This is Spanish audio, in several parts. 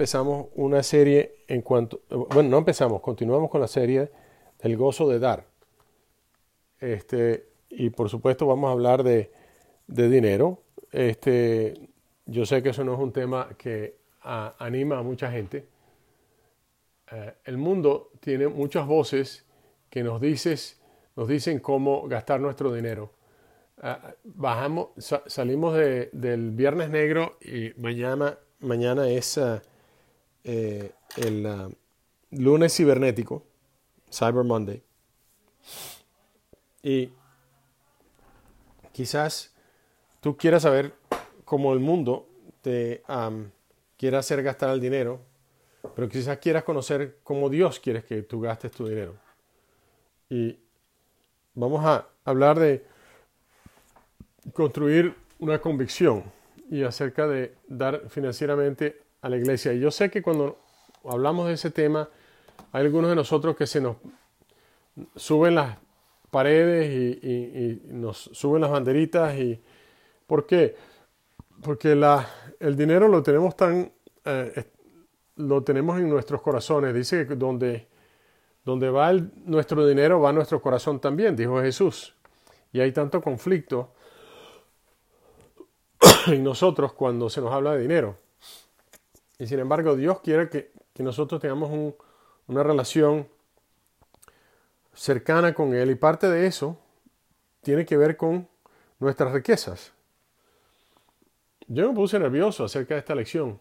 empezamos una serie en cuanto, bueno, no empezamos, continuamos con la serie del gozo de dar. Este, y por supuesto vamos a hablar de, dinero. Este, yo sé que eso no es un tema que anima a mucha gente. Eh, el mundo tiene muchas voces que nos, dices, nos dicen cómo gastar nuestro dinero. Ah, bajamos, salimos del Viernes Negro y mañana, mañana es ah, eh, el ah, lunes cibernético, Cyber Monday. Y quizás tú quieras saber cómo el mundo te quiere hacer gastar el dinero, pero quizás quieras conocer cómo Dios quiere que tú gastes tu dinero. Y vamos a hablar de construir una convicción y acerca de dar financieramente a la iglesia. Y yo sé que cuando hablamos de ese tema, hay algunos de nosotros que se nos suben las paredes y, nos suben las banderitas. Y, ¿Por qué? Porque el dinero lo tenemos tan... Eh, lo tenemos en nuestros corazones. Dice que donde, donde va nuestro dinero va nuestro corazón también, dijo Jesús. Y hay tanto conflicto en nosotros cuando se nos habla de dinero. Y sin embargo, Dios quiere que, nosotros tengamos una relación cercana con Él y parte de eso tiene que ver con nuestras riquezas. Yo me puse nervioso acerca de esta lección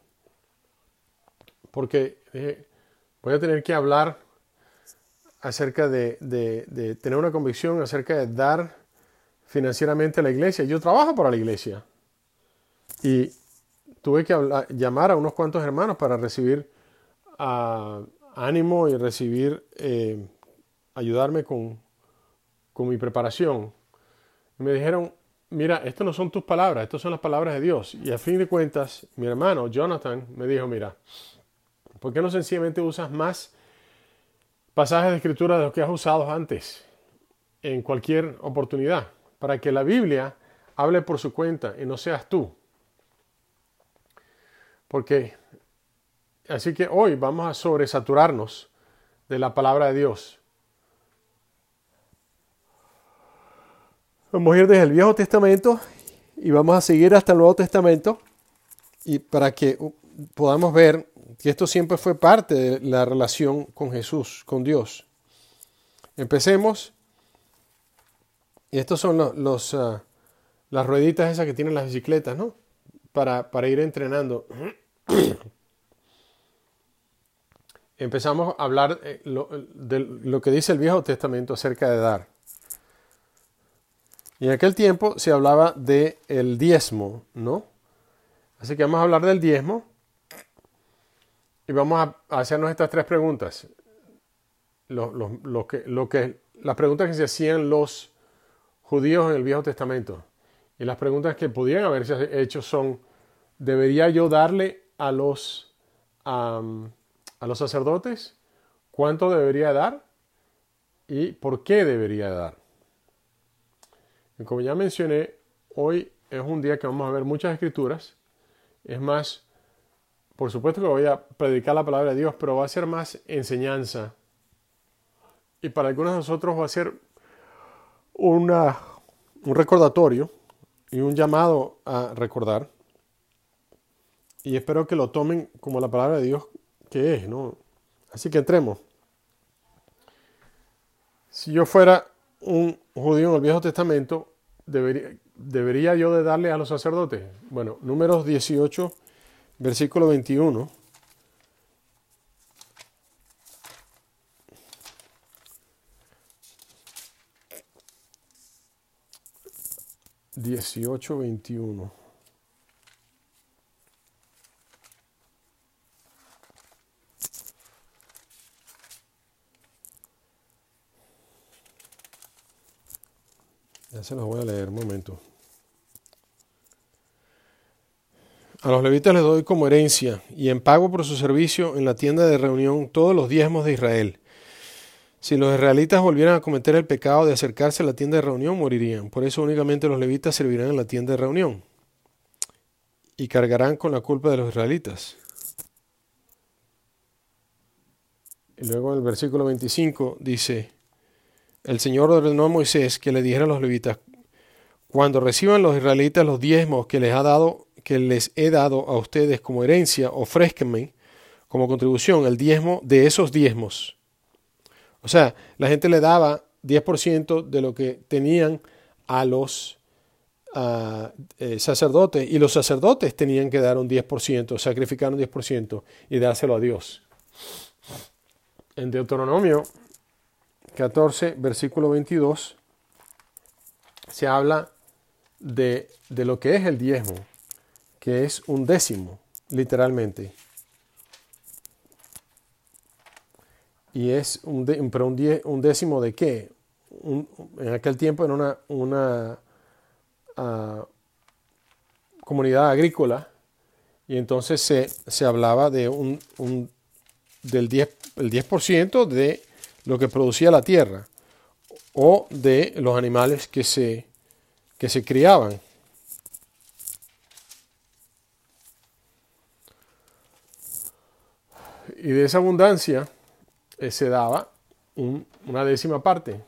porque voy a tener que hablar acerca de, de, tener una convicción acerca de dar financieramente a la iglesia. Yo trabajo para la iglesia y tuve que llamar a unos cuantos hermanos para recibir ah, ánimo y recibir, eh, ayudarme con, con mi preparación. me dijeron, mira, esto no son tus palabras, estas son las palabras de Dios. Y a fin de cuentas, mi hermano Jonathan me dijo, mira, ¿por qué no sencillamente usas más pasajes de escritura de los que has usado antes en cualquier oportunidad? Para que la Biblia hable por su cuenta y no seas tú. Porque, así que hoy vamos a sobresaturarnos de la palabra de Dios. Vamos a ir desde el Viejo Testamento y vamos a seguir hasta el Nuevo Testamento y para que podamos ver que esto siempre fue parte de la relación con Jesús, con Dios. Empecemos. Y estos son los, ah, las rueditas esas que tienen las bicicletas, ¿no? Para, para ir entrenando. Empezamos a hablar eh, de lo que dice el Viejo Testamento acerca de dar. Y en aquel tiempo se hablaba del el diezmo, ¿no? Así que vamos a hablar del diezmo y vamos a hacernos estas tres preguntas. Que, lo que, las preguntas que se hacían los judíos en el Viejo Testamento. Y las preguntas que podían haberse hecho son, ¿debería yo darle a los, a los sacerdotes, cuánto debería dar y por qué debería dar. Y como ya mencioné, hoy es un día que vamos a ver muchas escrituras. Es más, por supuesto que voy a predicar la palabra de Dios, pero va a ser más enseñanza. Y para algunos de nosotros va a ser una, un recordatorio y un llamado a recordar y espero que lo tomen como la palabra de Dios que es, ¿no? Así que entremos. Si yo fuera un judío en el Viejo Testamento, debería, debería yo de darle a los sacerdotes. Bueno, números 18, versículo 21. Dieciocho veintiuno. Ya se los voy a leer un momento. A los levitas les doy como herencia y en pago por su servicio en la tienda de reunión todos los diezmos de Israel. Si los israelitas volvieran a cometer el pecado de acercarse a la tienda de reunión, morirían. Por eso únicamente los levitas servirán en la tienda de reunión y cargarán con la culpa de los israelitas. Y luego en el versículo 25 dice, el Señor ordenó a Moisés que le dijera a los levitas, cuando reciban los israelitas los diezmos que les ha dado, que les he dado a ustedes como herencia, ofrézcanme como contribución el diezmo de esos diezmos. O sea, la gente le daba 10% de lo que tenían a los eh, sacerdotes y los sacerdotes tenían que dar un 10%, sacrificar un 10% y dárselo a Dios. En Deuteronomio 14, versículo 22, se habla de, de lo que es el diezmo, que es un décimo, literalmente. Y es un, pero un, décimo de qué? en aquel tiempo era una, una ah, comunidad agrícola y entonces se, se hablaba de un, un del 10, el 10% de lo que producía la tierra o de los animales que se, que se criaban. Y de esa abundancia eh, se daba una décima parte.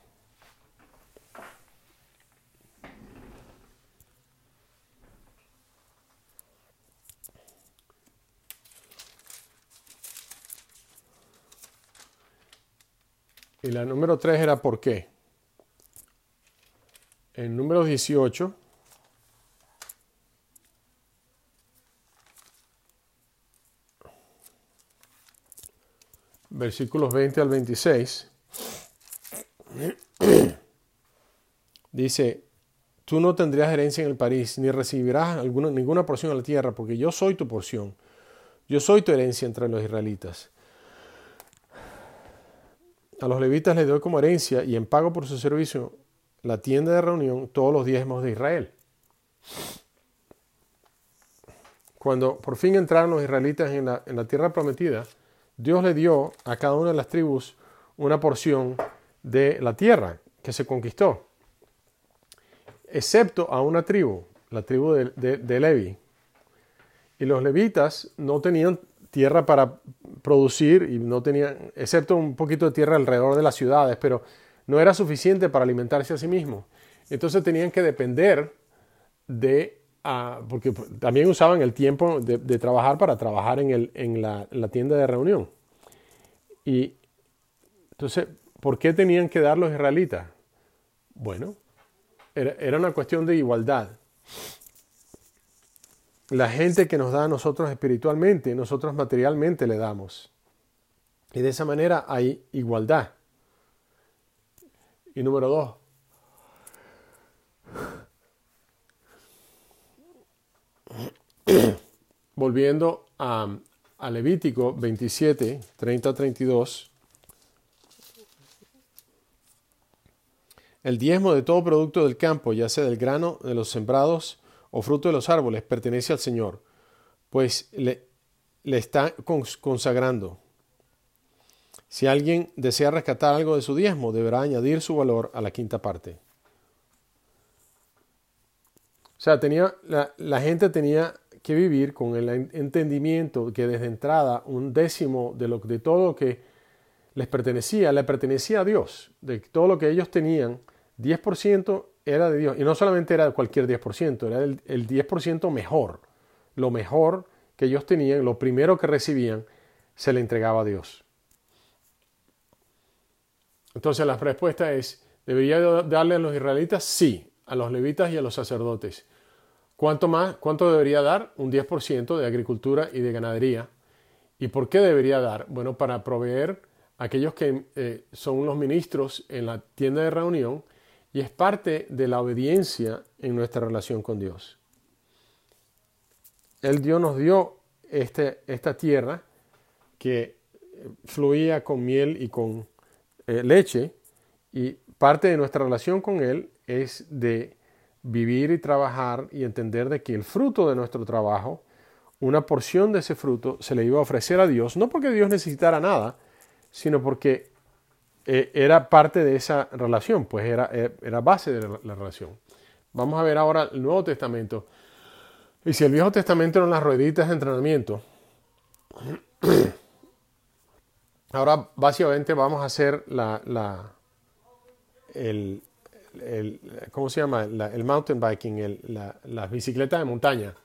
Y la número 3 era por qué. En número 18, versículos 20 al 26, dice, tú no tendrías herencia en el país, ni recibirás alguna, ninguna porción de la tierra, porque yo soy tu porción, yo soy tu herencia entre los israelitas. A los levitas les doy como herencia y en pago por su servicio la tienda de reunión todos los diezmos de Israel. Cuando por fin entraron los israelitas en la, en la tierra prometida, Dios le dio a cada una de las tribus una porción de la tierra que se conquistó, excepto a una tribu, la tribu de, Levi. Y los levitas no tenían tierra para producir y no tenían, excepto un poquito de tierra alrededor de las ciudades, pero no era suficiente para alimentarse a sí mismos. Entonces tenían que depender de, ah, porque también usaban el tiempo de, trabajar para trabajar en, el, en, la, tienda de reunión. Y entonces, ¿por qué tenían que dar los israelitas? Bueno, era, era una cuestión de igualdad la gente que nos da a nosotros espiritualmente, nosotros materialmente le damos. Y de esa manera hay igualdad. Y número dos, volviendo a, a, Levítico 27, 30 32, el diezmo de todo producto del campo, ya sea del grano, de los sembrados, o fruto de los árboles pertenece al Señor, pues le, está consagrando. Si alguien desea rescatar algo de su diezmo, deberá añadir su valor a la quinta parte. O sea, tenía, la gente tenía que vivir con el entendimiento que desde entrada un décimo de, lo, de todo lo que les pertenecía, le pertenecía a Dios, de todo lo que ellos tenían, 10% era de Dios. Y no solamente era cualquier 10%, era el, el 10% mejor. Lo mejor que ellos tenían, lo primero que recibían, se le entregaba a Dios. Entonces la respuesta es, ¿debería darle a los israelitas? Sí, a los levitas y a los sacerdotes. ¿Cuánto más? ¿Cuánto debería dar? Un 10% de agricultura y de ganadería. ¿Y por qué debería dar? Bueno, para proveer a aquellos que eh, son los ministros en la tienda de reunión y es parte de la obediencia en nuestra relación con Dios. El Dios nos dio este, esta tierra que fluía con miel y con eh, leche y parte de nuestra relación con Él es de vivir y trabajar y entender de que el fruto de nuestro trabajo, una porción de ese fruto se le iba a ofrecer a Dios, no porque Dios necesitara nada, sino porque eh, era parte de esa relación, pues era, eh, era base de la, relación. Vamos a ver ahora el Nuevo Testamento. Y si el Viejo Testamento eran las rueditas de entrenamiento, Ahora básicamente vamos a hacer la, la el, el, ¿cómo se llama? el mountain biking, el, la, las bicicletas de montaña,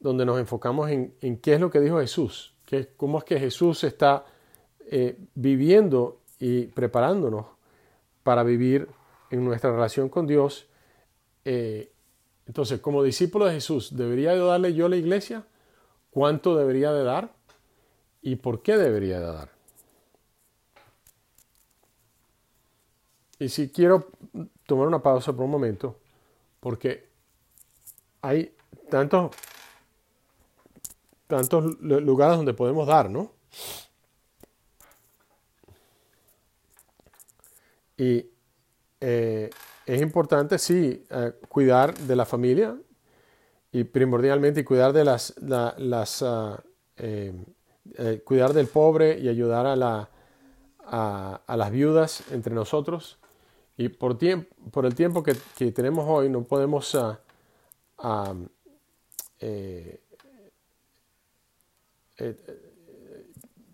donde nos enfocamos en, en, qué es lo que dijo Jesús, que, cómo es que Jesús está eh, viviendo y preparándonos para vivir en nuestra relación con Dios. Eh, entonces, como discípulo de Jesús, ¿debería de darle yo a la iglesia? ¿Cuánto debería de dar? ¿Y por qué debería de dar? Y si quiero tomar una pausa por un momento, porque hay tantos, tantos lugares donde podemos dar, ¿no? Y eh, es importante, sí, eh, cuidar de la familia y primordialmente cuidar de las, las ah, eh, cuidar del pobre y ayudar a, la, a, las viudas entre nosotros. Y por, tiempo, por el tiempo que, tenemos hoy no podemos ah, ah,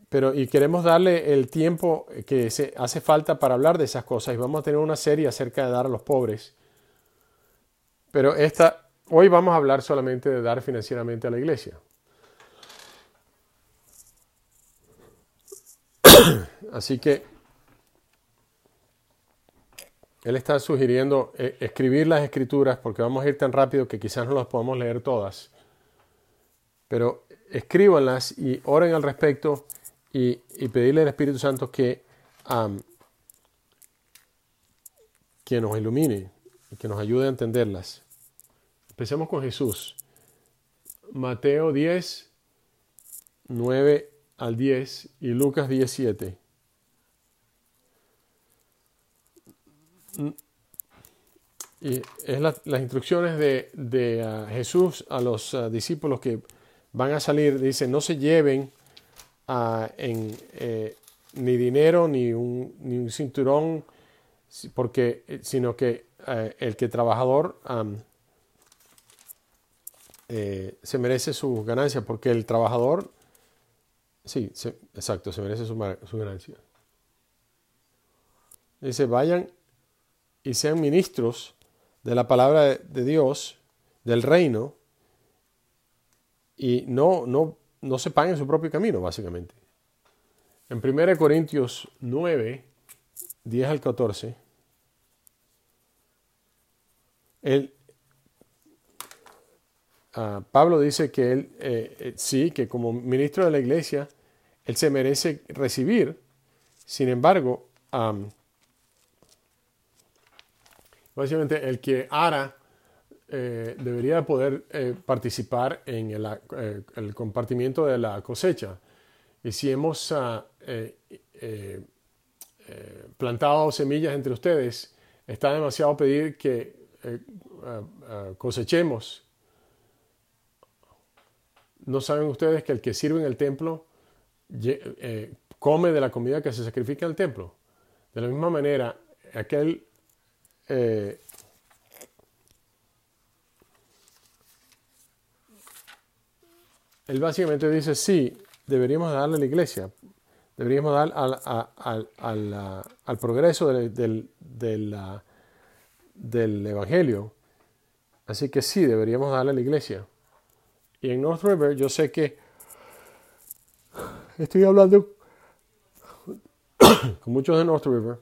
pero y queremos darle el tiempo que se hace falta para hablar de esas cosas y vamos a tener una serie acerca de dar a los pobres. Pero esta, hoy vamos a hablar solamente de dar financieramente a la iglesia. Así que él está sugiriendo eh, escribir las escrituras porque vamos a ir tan rápido que quizás no las podamos leer todas. Pero escríbanlas y oren al respecto y, pedirle al Espíritu Santo que, que nos ilumine y que nos ayude a entenderlas. Empecemos con Jesús. Mateo 10, 9 al 10 y Lucas 17. Y es las instrucciones de, ah, Jesús a los ah, discípulos que van a salir. Dice, no se lleven en, eh, ni dinero ni un, ni un, cinturón, porque, eh, sino que eh, el que trabajador se merece su ganancia, porque el trabajador, sí, exacto, se merece su, su ganancia. Dice, vayan y sean ministros de la palabra de Dios, del reino, y no, no no se en su propio camino, básicamente. En 1 Corintios 9, 10 al 14, ah, Pablo dice que él, eh, eh, sí, que como ministro de la iglesia, él se merece recibir, sin embargo, básicamente el que ara eh, debería poder eh, participar en eh, el, compartimiento de la cosecha. Y si hemos ah, plantado semillas entre ustedes, está demasiado pedir que ah, ah, cosechemos. ¿No saben ustedes que el que sirve en el templo come de la comida que se sacrifica en el templo? De la misma manera, aquel él básicamente dice, sí, deberíamos darle a la iglesia, deberíamos dar al, al, progreso del, del, Evangelio. Así que sí, deberíamos darle a la iglesia. Y en North River yo sé que estoy hablando con muchos de North River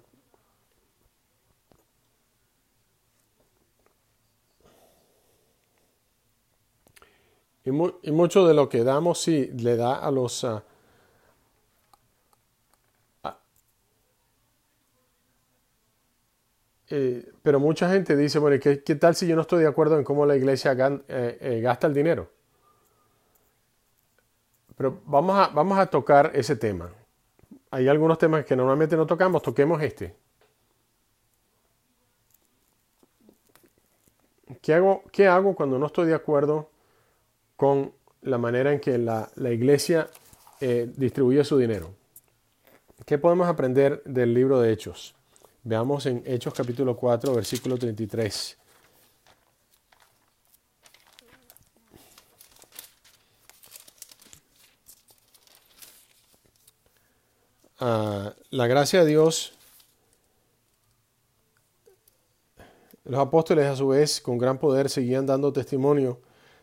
Y, mucho de lo que damos, sí, le da a los... Eh, pero mucha gente dice, bueno, ¿qué, tal si yo no estoy de acuerdo en cómo la iglesia eh, eh, gasta el dinero? Pero vamos a, vamos a tocar ese tema. Hay algunos temas que normalmente no tocamos, toquemos este. ¿Qué hago, qué hago cuando no estoy de acuerdo con la manera en que la, iglesia eh, distribuye su dinero. ¿Qué podemos aprender del libro de Hechos? Veamos en Hechos capítulo 4, versículo 33. ah, la gracia de Dios, los apóstoles a su vez con gran poder seguían dando testimonio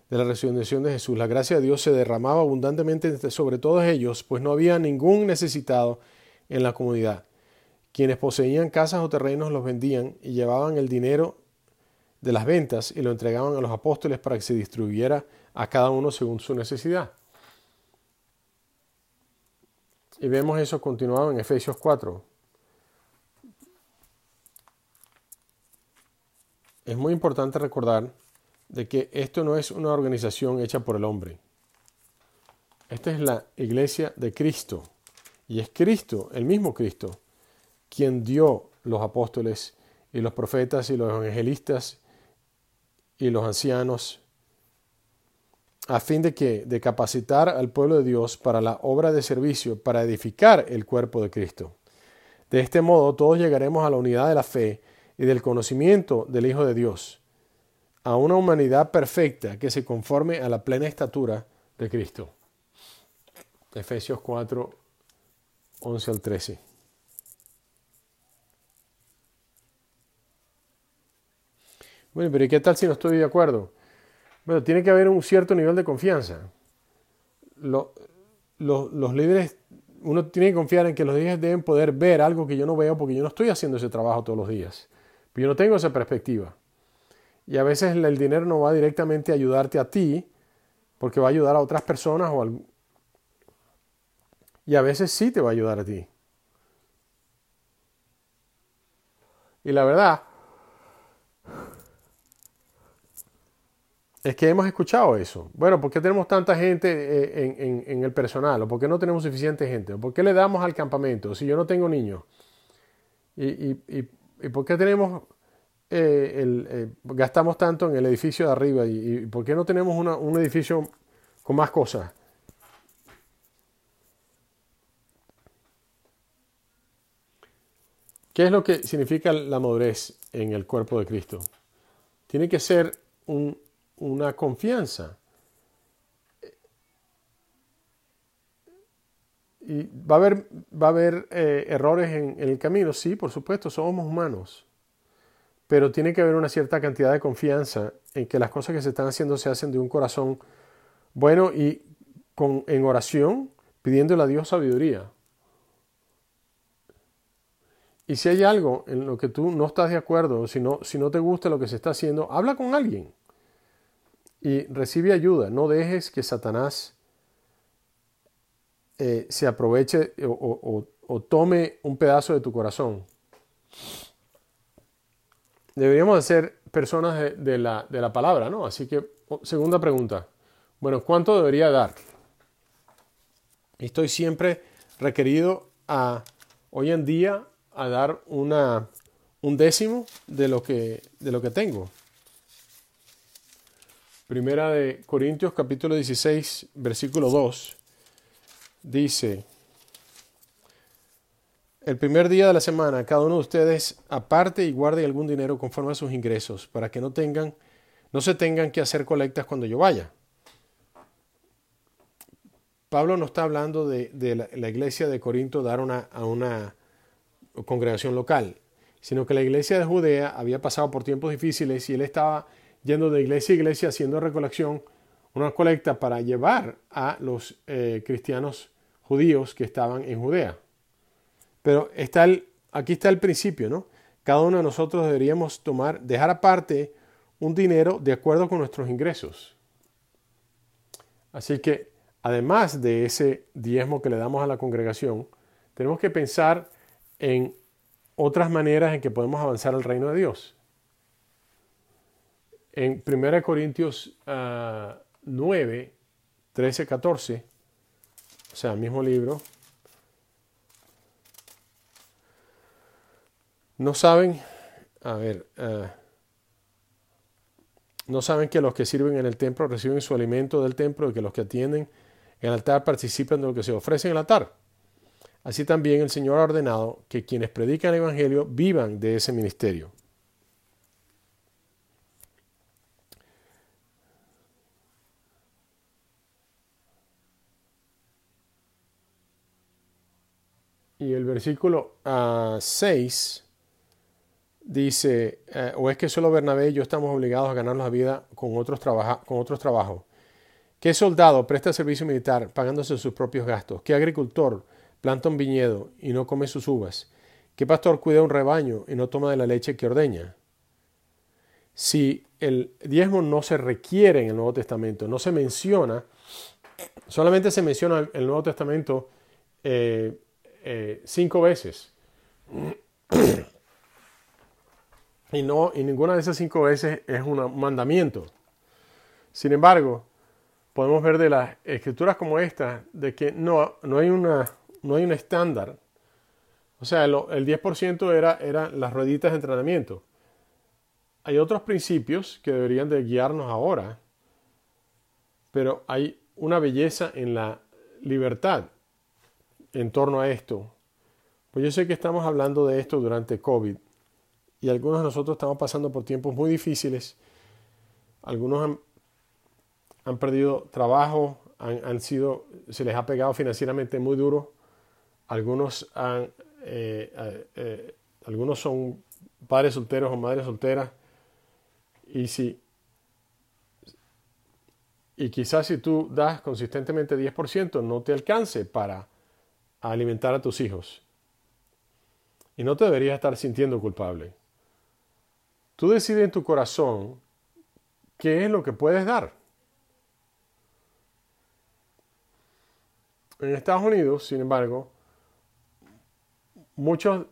de la resurrección de Jesús. La gracia de Dios se derramaba abundantemente sobre todos ellos, pues no había ningún necesitado en la comunidad. Quienes poseían casas o terrenos los vendían y llevaban el dinero de las ventas y lo entregaban a los apóstoles para que se distribuyera a cada uno según su necesidad. Y vemos eso continuado en Efesios 4. Es muy importante recordar de que esto no es una organización hecha por el hombre. Esta es la iglesia de Cristo. Y es Cristo, el mismo Cristo, quien dio los apóstoles y los profetas y los evangelistas y los ancianos a fin de que de capacitar al pueblo de Dios para la obra de servicio, para edificar el cuerpo de Cristo. De este modo todos llegaremos a la unidad de la fe y del conocimiento del Hijo de Dios a una humanidad perfecta que se conforme a la plena estatura de Cristo. Efesios 4, 11 al 13. Bueno, pero ¿y qué tal si no estoy de acuerdo? Bueno, tiene que haber un cierto nivel de confianza. los líderes, uno tiene que confiar en que los líderes deben poder ver algo que yo no veo porque yo no estoy haciendo ese trabajo todos los días. Pero yo no tengo esa perspectiva. Y a veces el dinero no va directamente a ayudarte a ti, porque va a ayudar a otras personas o Y a veces sí te va a ayudar a ti. Y la verdad es que hemos escuchado eso. Bueno, ¿por qué tenemos tanta gente eh, en, el personal? ¿O por qué no tenemos suficiente gente? ¿O por qué le damos al campamento si yo no tengo niños? ¿Y, y por qué tenemos eh, eh, gastamos tanto en el edificio de arriba y, por qué no tenemos un edificio con más cosas? ¿Qué es lo que significa la madurez en el cuerpo de Cristo? Tiene que ser una confianza. Y va a haber, va a haber eh, errores en el camino, sí, por supuesto, somos humanos pero tiene que haber una cierta cantidad de confianza en que las cosas que se están haciendo se hacen de un corazón bueno y con, en oración, pidiéndole a Dios sabiduría. Y si hay algo en lo que tú no estás de acuerdo, si no, si no te gusta lo que se está haciendo, habla con alguien y recibe ayuda. No dejes que Satanás eh, se aproveche o tome un pedazo de tu corazón deberíamos ser personas de, la, de, la, palabra, ¿no? Así que, segunda pregunta. Bueno, ¿cuánto debería dar? Estoy siempre requerido a, hoy en día, a dar una, un décimo de lo, que, de lo que tengo. Primera de Corintios capítulo 16, versículo 2, dice, el primer día de la semana, cada uno de ustedes aparte y guarde algún dinero conforme a sus ingresos, para que no tengan, no se tengan que hacer colectas cuando yo vaya. Pablo no está hablando de, la, iglesia de Corinto dar una, a una congregación local, sino que la iglesia de Judea había pasado por tiempos difíciles y él estaba yendo de iglesia a iglesia haciendo recolección, una colecta para llevar a los eh, cristianos judíos que estaban en Judea. Pero está aquí está el principio, ¿no? Cada uno de nosotros deberíamos tomar, dejar aparte un dinero de acuerdo con nuestros ingresos. Así que, además de ese diezmo que le damos a la congregación, tenemos que pensar en otras maneras en que podemos avanzar al reino de Dios. En 1 Corintios 9, 13, 14, o sea, el mismo libro, No saben, a ver, eh, no saben que los que sirven en el templo reciben su alimento del templo y que los que atienden el altar participan de lo que se ofrece en el altar. Así también el Señor ha ordenado que quienes predican el Evangelio vivan de ese ministerio. Y el versículo 6 dice, eh, o es que solo Bernabé y yo estamos obligados a ganarnos la vida con otros, con otros trabajos. ¿Qué soldado presta servicio militar pagándose sus propios gastos? ¿Qué agricultor planta un viñedo y no come sus uvas? ¿Qué pastor cuida un rebaño y no toma de la leche que ordeña? Si el diezmo no se requiere en el Nuevo Testamento, no se menciona, solamente se menciona el Nuevo Testamento eh, eh, cinco veces. y, no, y ninguna de esas cinco veces es un mandamiento. Sin embargo, podemos ver de las escrituras como esta, de que no, no, hay, una, no hay un estándar. O sea, el, 10% era, eran las rueditas de entrenamiento. Hay otros principios que deberían de guiarnos ahora, pero hay una belleza en la libertad en torno a esto. Pues yo sé que estamos hablando de esto durante COVID y algunos de nosotros estamos pasando por tiempos muy difíciles. Algunos han, perdido trabajo, han, sido, se les ha pegado financieramente muy duro. Algunos, han, eh, eh, eh, algunos son padres solteros o madres solteras. Y si y quizás si tú das consistentemente 10%, no te alcance para alimentar a tus hijos. Y no te deberías estar sintiendo culpable. Tú decides en tu corazón qué es lo que puedes dar. En Estados Unidos, sin embargo, muchos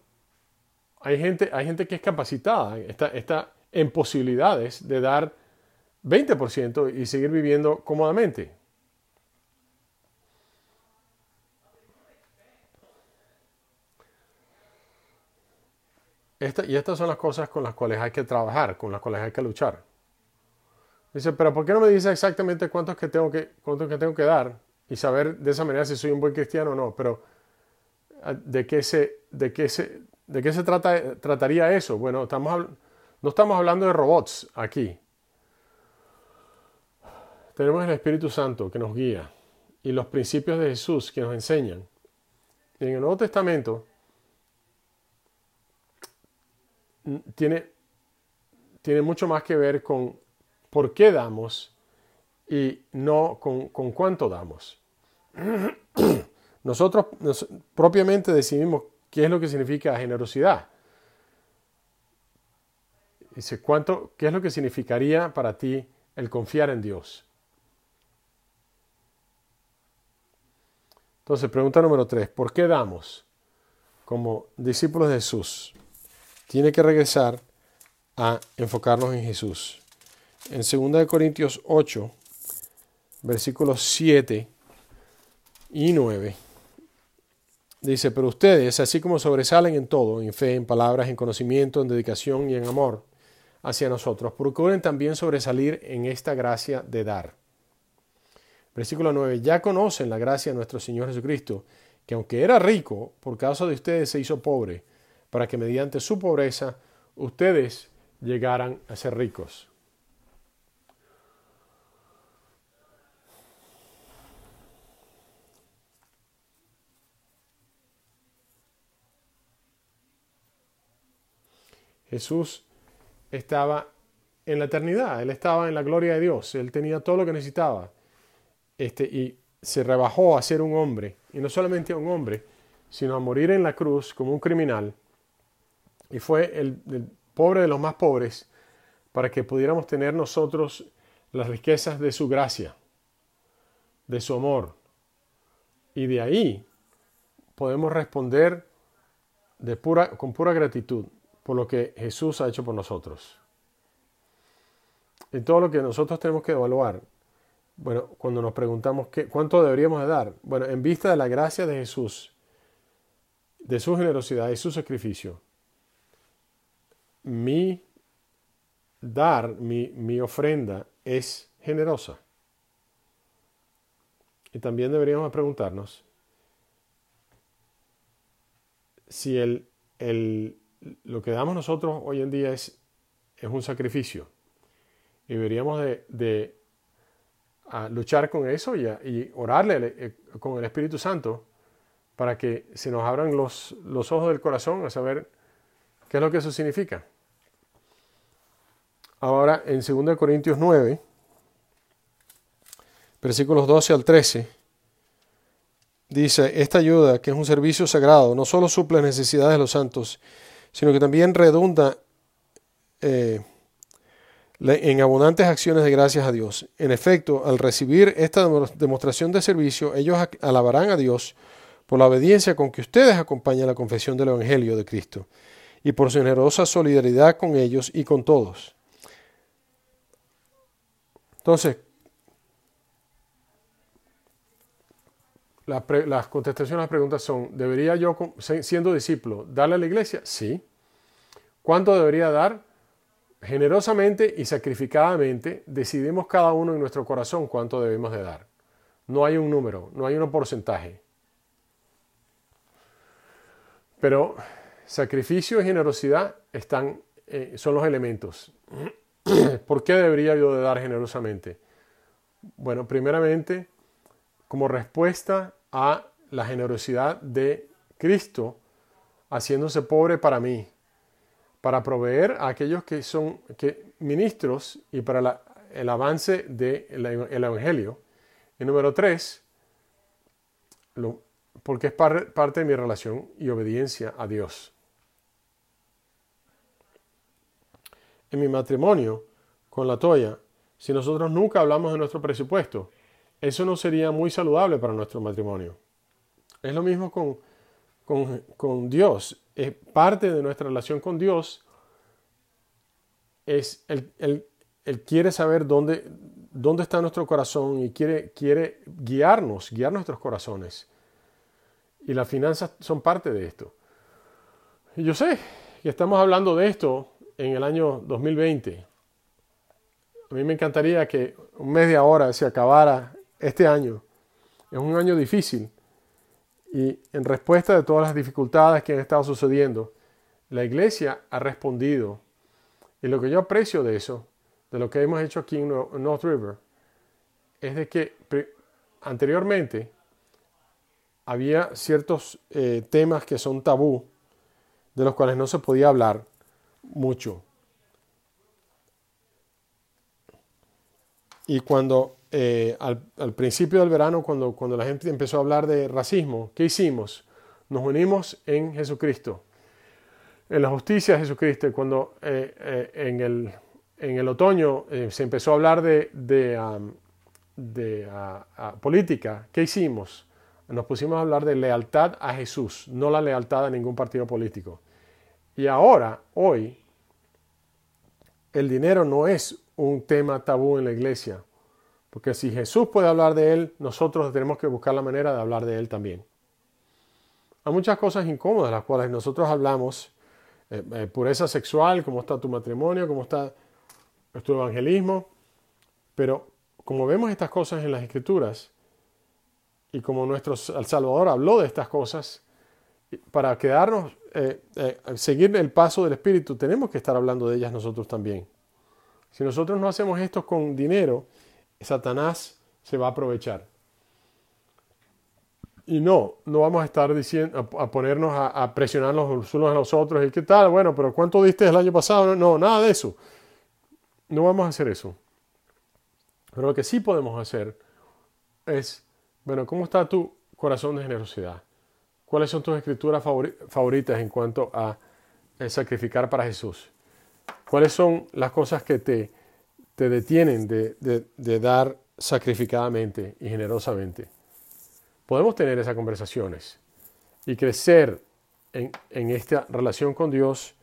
hay gente, hay gente que es capacitada, está, está en posibilidades de dar 20% y seguir viviendo cómodamente. Y estas son las cosas con las cuales hay que trabajar, con las cuales hay que luchar. Dice, pero ¿por qué no me dice exactamente cuántos que tengo que, cuántos que, tengo que dar? Y saber de esa manera si soy un buen cristiano o no. Pero ah, ¿de qué se, de qué se, de qué se trata, trataría eso? Bueno, no estamos hablando de robots aquí. Tenemos el Espíritu Santo que nos guía y los principios de Jesús que nos enseñan. en el Nuevo Testamento tiene, tiene mucho más que ver con por qué damos y no con, cuánto damos. Nosotros propiamente decidimos qué es lo que significa generosidad. Dice, ¿cuánto, ¿qué es lo que significaría para ti el confiar en Dios? Entonces, pregunta número tres, ¿por qué damos como discípulos de Jesús? Tiene que regresar a enfocarnos en Jesús. En 2 Corintios 8, versículos 7 y 9, dice, pero ustedes, así como sobresalen en todo, en fe, en palabras, en conocimiento, en dedicación y en amor hacia nosotros, procuren también sobresalir en esta gracia de dar. Versículo 9, ya conocen la gracia de nuestro Señor Jesucristo, que aunque era rico, por causa de ustedes se hizo pobre para que mediante su pobreza ustedes llegaran a ser ricos. Jesús estaba en la eternidad, Él estaba en la gloria de Dios, Él tenía todo lo que necesitaba. Este, y se rebajó a ser un hombre, y no solamente a un hombre, sino a morir en la cruz como un criminal y fue el, pobre de los más pobres para que pudiéramos tener nosotros las riquezas de su gracia, de su amor. Y de ahí podemos responder de pura, con pura gratitud por lo que Jesús ha hecho por nosotros. Y todo lo que nosotros tenemos que evaluar, bueno, cuando nos preguntamos qué, cuánto deberíamos de dar, bueno, en vista de la gracia de Jesús, de su generosidad y su sacrificio, mi dar, mi, ofrenda es generosa. Y también deberíamos preguntarnos si el, lo que damos nosotros hoy en día es, es un sacrificio. Y deberíamos de, luchar con eso y, y orarle eh, con el Espíritu Santo para que se nos abran los, los ojos del corazón a saber qué es lo que eso significa. Ahora, en 2 Corintios 9, versículos 12 al 13, dice, esta ayuda, que es un servicio sagrado, no solo suple las necesidades de los santos, sino que también redunda eh, en abundantes acciones de gracias a Dios. En efecto, al recibir esta demostración de servicio, ellos alabarán a Dios por la obediencia con que ustedes acompañan la confesión del Evangelio de Cristo y por su generosa solidaridad con ellos y con todos. Entonces, las contestaciones a las preguntas son, ¿debería yo, siendo discípulo, darle a la iglesia? Sí. ¿Cuánto debería dar? Generosamente y sacrificadamente decidimos cada uno en nuestro corazón cuánto debemos de dar. No hay un número, no hay un porcentaje. Pero sacrificio y generosidad están, eh, son los elementos. ¿Por qué debería yo de dar generosamente? Bueno, primeramente, como respuesta a la generosidad de Cristo, haciéndose pobre para mí, para proveer a aquellos que son que, ministros y para el avance del Evangelio. Y número tres, porque es parte de mi relación y obediencia a Dios. En mi matrimonio con la Toya, si nosotros nunca hablamos de nuestro presupuesto, eso no sería muy saludable para nuestro matrimonio. Es lo mismo con, con, Dios. Es parte de nuestra relación con Dios. Es el, quiere saber dónde, dónde está nuestro corazón y quiere, quiere guiarnos, guiar nuestros corazones. Y las finanzas son parte de esto. Y yo sé que estamos hablando de esto en el año 2020. A mí me encantaría que un mes de ahora se acabara este año. Es un año difícil y en respuesta de todas las dificultades que han estado sucediendo, la iglesia ha respondido. Y lo que yo aprecio de eso, de lo que hemos hecho aquí en North River, es de que anteriormente había ciertos eh, temas que son tabú, de los cuales no se podía hablar mucho. Y cuando eh, al, principio del verano, cuando, cuando la gente empezó a hablar de racismo, ¿qué hicimos? Nos unimos en Jesucristo, en la justicia de Jesucristo. Cuando eh, en, el, en, el, otoño se empezó a hablar de, de, de política, ¿qué hicimos? nos pusimos a hablar de lealtad a Jesús, no la lealtad a ningún partido político. Y ahora, hoy, el dinero no es un tema tabú en la iglesia, porque si Jesús puede hablar de él, nosotros tenemos que buscar la manera de hablar de él también. Hay muchas cosas incómodas las cuales nosotros hablamos, eh, eh, pureza sexual, cómo está tu matrimonio, cómo está tu evangelismo, pero como vemos estas cosas en las escrituras, y como nuestro Salvador habló de estas cosas, para quedarnos, eh, eh, seguir el paso del Espíritu, tenemos que estar hablando de ellas nosotros también. Si nosotros no hacemos esto con dinero, Satanás se va a aprovechar. Y no, no vamos a estar diciendo, a, ponernos a, a, presionarnos los unos a los otros. ¿Y qué tal? Bueno, pero ¿cuánto diste el año pasado? No, nada de eso. No vamos a hacer eso. Pero lo que sí podemos hacer es bueno, ¿cómo está tu corazón de generosidad? ¿Cuáles son tus escrituras favoritas en cuanto a eh, sacrificar para Jesús? ¿Cuáles son las cosas que te, te detienen de, dar sacrificadamente y generosamente? Podemos tener esas conversaciones y crecer en, en esta relación con Dios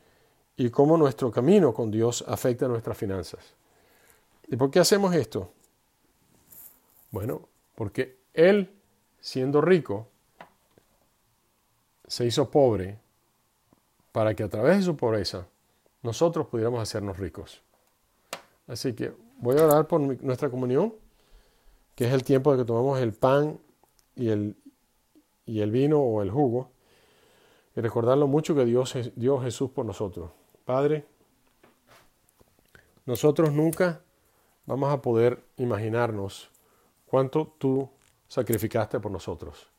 y cómo nuestro camino con Dios afecta nuestras finanzas. ¿Y por qué hacemos esto? Bueno, porque él, siendo rico, se hizo pobre para que a través de su pobreza nosotros pudiéramos hacernos ricos. Así que voy a orar por nuestra comunión, que es el tiempo de que tomamos el pan y el, y el vino o el jugo, y recordar lo mucho que Dios dio Jesús por nosotros. Padre, nosotros nunca vamos a poder imaginarnos cuánto tú sacrificaste por nosotros.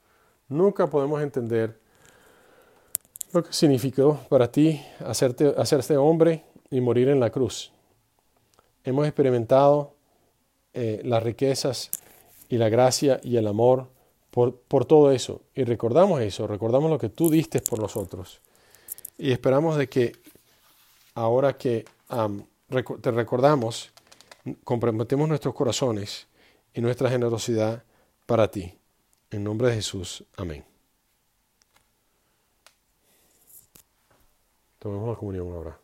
Nunca podemos entender lo que significó para ti hacerte, hacerse hombre y morir en la cruz. Hemos experimentado eh, las riquezas y la gracia y el amor por, todo eso. Y recordamos eso, recordamos lo que tú diste por nosotros. Y esperamos de que ahora que te recordamos, comprometemos nuestros corazones y nuestra generosidad para ti. En nombre de Jesús. Amén. Tomemos la comunión ahora.